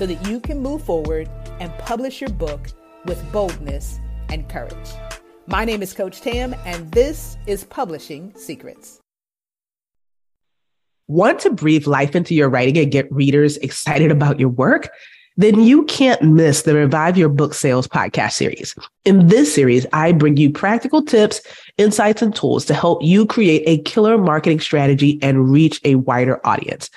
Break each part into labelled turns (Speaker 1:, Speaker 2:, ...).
Speaker 1: so that you can move forward and publish your book with boldness and courage. My name is Coach Tam, and this is Publishing Secrets.
Speaker 2: Want to breathe life into your writing and get readers excited about your work? then you can't miss the Revive Your Book Sales podcast series. In this series, I bring you practical tips, insights, and tools to help you create a killer marketing strategy and reach a wider audience.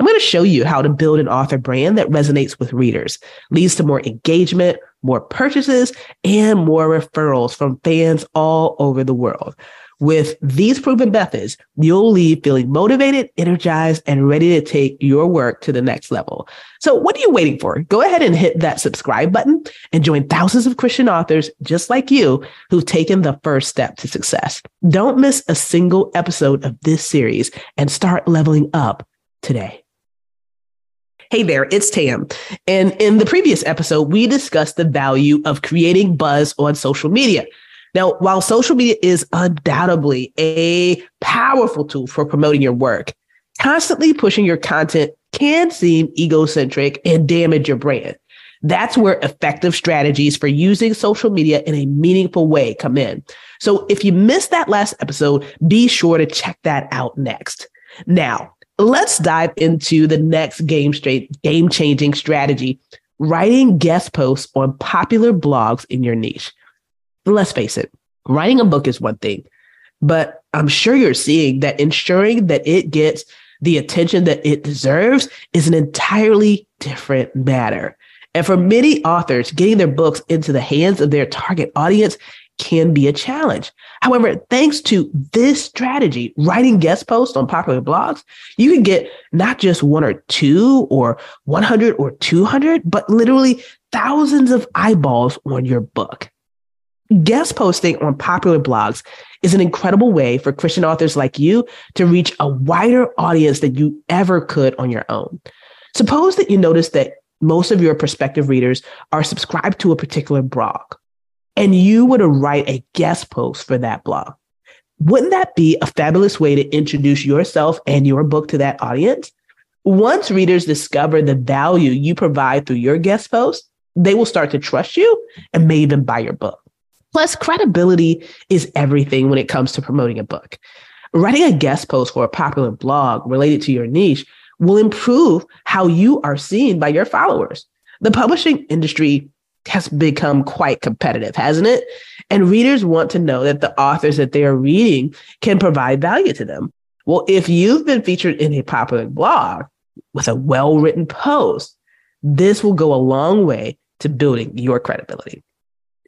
Speaker 2: I'm going to show you how to build an author brand that resonates with readers, leads to more engagement, more purchases, and more referrals from fans all over the world. With these proven methods, you'll leave feeling motivated, energized, and ready to take your work to the next level. So what are you waiting for? Go ahead and hit that subscribe button and join thousands of Christian authors just like you who've taken the first step to success. Don't miss a single episode of this series and start leveling up today. Hey there, it's Tam. And in the previous episode, we discussed the value of creating buzz on social media. Now, while social media is undoubtedly a powerful tool for promoting your work, constantly pushing your content can seem egocentric and damage your brand. That's where effective strategies for using social media in a meaningful way come in. So if you missed that last episode, be sure to check that out next. Now, let's dive into the next game straight game changing strategy, writing guest posts on popular blogs in your niche let's face it, writing a book is one thing, but I'm sure you're seeing that ensuring that it gets the attention that it deserves is an entirely different matter. And for many authors, getting their books into the hands of their target audience can be a challenge. However, thanks to this strategy, writing guest posts on popular blogs, you can get not just one or two or 100 or 200, but literally thousands of eyeballs on your book. Guest posting on popular blogs is an incredible way for Christian authors like you to reach a wider audience than you ever could on your own. Suppose that you notice that most of your prospective readers are subscribed to a particular blog and you were to write a guest post for that blog. Wouldn't that be a fabulous way to introduce yourself and your book to that audience? Once readers discover the value you provide through your guest post, they will start to trust you and may even buy your book. Plus, credibility is everything when it comes to promoting a book. Writing a guest post for a popular blog related to your niche will improve how you are seen by your followers. The publishing industry has become quite competitive, hasn't it? And readers want to know that the authors that they are reading can provide value to them. Well, if you've been featured in a popular blog with a well written post, this will go a long way to building your credibility.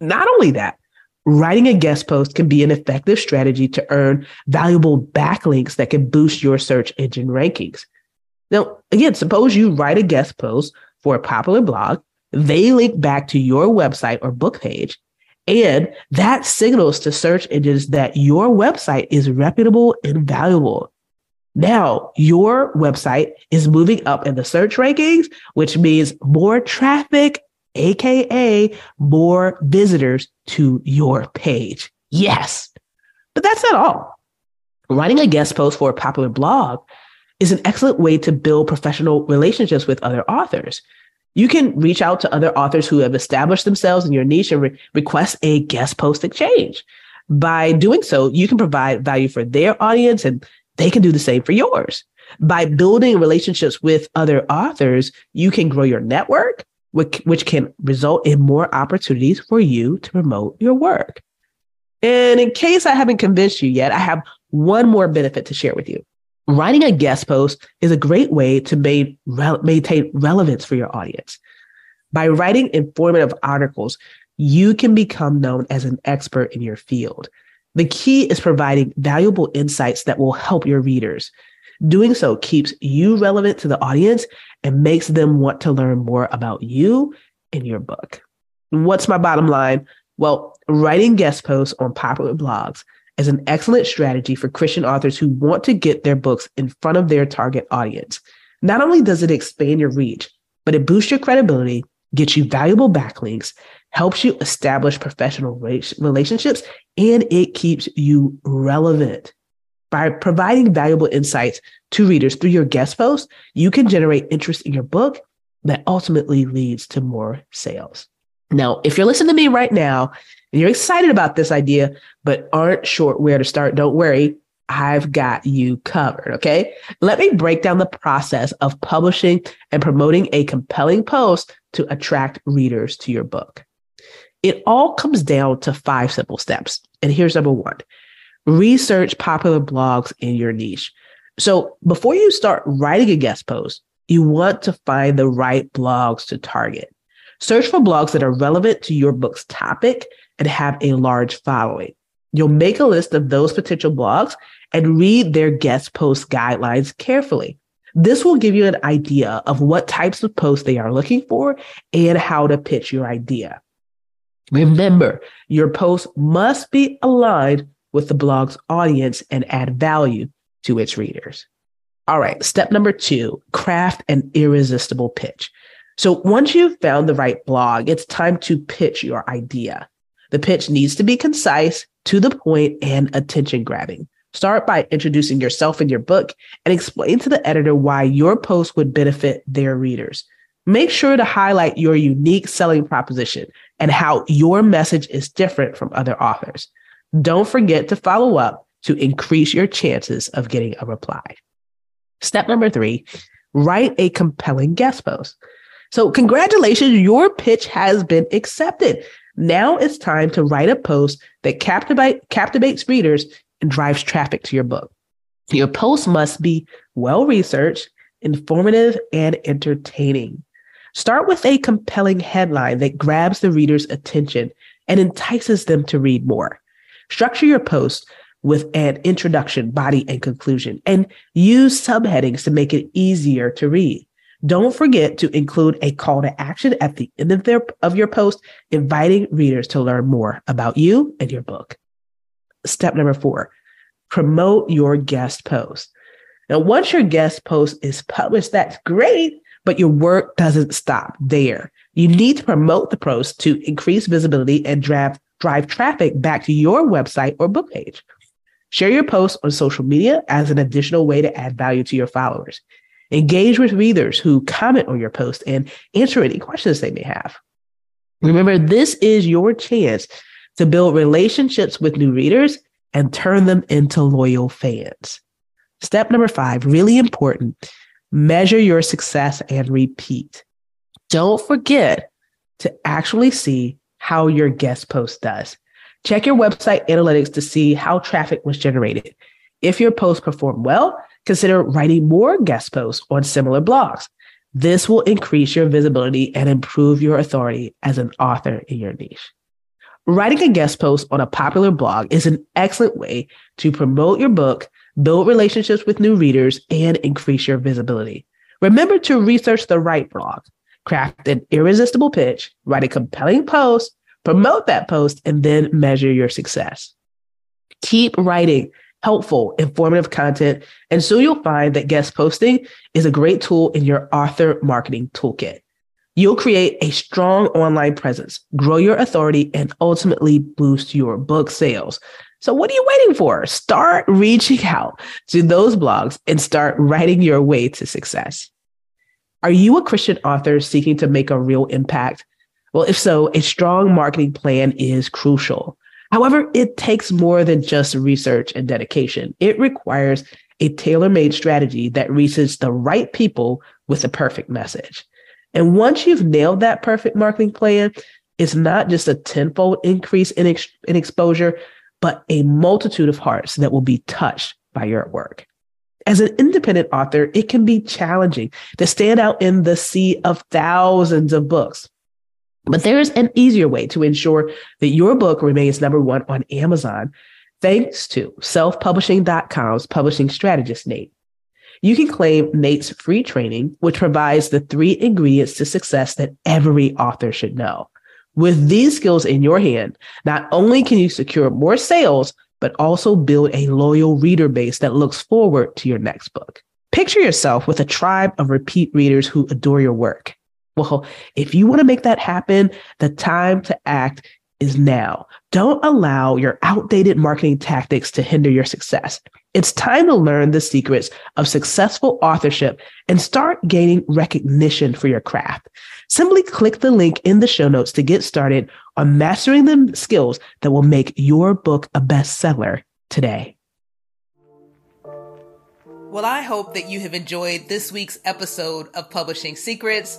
Speaker 2: Not only that, Writing a guest post can be an effective strategy to earn valuable backlinks that can boost your search engine rankings. Now, again, suppose you write a guest post for a popular blog, they link back to your website or book page, and that signals to search engines that your website is reputable and valuable. Now, your website is moving up in the search rankings, which means more traffic AKA more visitors to your page. Yes. But that's not all. Writing a guest post for a popular blog is an excellent way to build professional relationships with other authors. You can reach out to other authors who have established themselves in your niche and re- request a guest post exchange. By doing so, you can provide value for their audience and they can do the same for yours. By building relationships with other authors, you can grow your network which, which can result in more opportunities for you to promote your work. And in case I haven't convinced you yet, I have one more benefit to share with you. Writing a guest post is a great way to re- maintain relevance for your audience. By writing informative articles, you can become known as an expert in your field. The key is providing valuable insights that will help your readers. Doing so keeps you relevant to the audience and makes them want to learn more about you and your book. What's my bottom line? Well, writing guest posts on popular blogs is an excellent strategy for Christian authors who want to get their books in front of their target audience. Not only does it expand your reach, but it boosts your credibility, gets you valuable backlinks, helps you establish professional relationships, and it keeps you relevant. By providing valuable insights to readers through your guest posts, you can generate interest in your book that ultimately leads to more sales. Now, if you're listening to me right now and you're excited about this idea, but aren't sure where to start, don't worry. I've got you covered. Okay. Let me break down the process of publishing and promoting a compelling post to attract readers to your book. It all comes down to five simple steps. And here's number one research popular blogs in your niche. So before you start writing a guest post, you want to find the right blogs to target. Search for blogs that are relevant to your book's topic and have a large following. You'll make a list of those potential blogs and read their guest post guidelines carefully. This will give you an idea of what types of posts they are looking for and how to pitch your idea. Remember, your post must be aligned with the blog's audience and add value to its readers. All right, step number two craft an irresistible pitch. So once you've found the right blog, it's time to pitch your idea. The pitch needs to be concise, to the point, and attention grabbing. Start by introducing yourself and your book and explain to the editor why your post would benefit their readers. Make sure to highlight your unique selling proposition and how your message is different from other authors. Don't forget to follow up to increase your chances of getting a reply. Step number three, write a compelling guest post. So, congratulations, your pitch has been accepted. Now it's time to write a post that captivate, captivates readers and drives traffic to your book. Your post must be well researched, informative, and entertaining. Start with a compelling headline that grabs the reader's attention and entices them to read more. Structure your post with an introduction, body, and conclusion, and use subheadings to make it easier to read. Don't forget to include a call to action at the end of, their, of your post, inviting readers to learn more about you and your book. Step number four, promote your guest post. Now, once your guest post is published, that's great, but your work doesn't stop there. You need to promote the post to increase visibility and drive, drive traffic back to your website or book page. Share your posts on social media as an additional way to add value to your followers. Engage with readers who comment on your post and answer any questions they may have. Remember, this is your chance to build relationships with new readers and turn them into loyal fans. Step number five, really important measure your success and repeat. Don't forget to actually see how your guest post does. Check your website analytics to see how traffic was generated. If your post performed well, consider writing more guest posts on similar blogs. This will increase your visibility and improve your authority as an author in your niche. Writing a guest post on a popular blog is an excellent way to promote your book, build relationships with new readers, and increase your visibility. Remember to research the right blog, craft an irresistible pitch, write a compelling post, promote that post, and then measure your success. Keep writing helpful, informative content. And so you'll find that guest posting is a great tool in your author marketing toolkit. You'll create a strong online presence, grow your authority, and ultimately boost your book sales. So, what are you waiting for? Start reaching out to those blogs and start writing your way to success. Are you a Christian author seeking to make a real impact? Well, if so, a strong marketing plan is crucial. However, it takes more than just research and dedication. It requires a tailor made strategy that reaches the right people with the perfect message. And once you've nailed that perfect marketing plan, it's not just a tenfold increase in, ex- in exposure, but a multitude of hearts that will be touched by your work. As an independent author, it can be challenging to stand out in the sea of thousands of books. But there's an easier way to ensure that your book remains number one on Amazon, thanks to selfpublishing.com's publishing strategist, Nate. you can claim Nate's free training, which provides the three ingredients to success that every author should know. With these skills in your hand, not only can you secure more sales, but also build a loyal reader base that looks forward to your next book. Picture yourself with a tribe of repeat readers who adore your work. Well, if you want to make that happen, the time to act is now. Don't allow your outdated marketing tactics to hinder your success. It's time to learn the secrets of successful authorship and start gaining recognition for your craft. Simply click the link in the show notes to get started on mastering the skills that will make your book a bestseller today.
Speaker 1: Well, I hope that you have enjoyed this week's episode of Publishing Secrets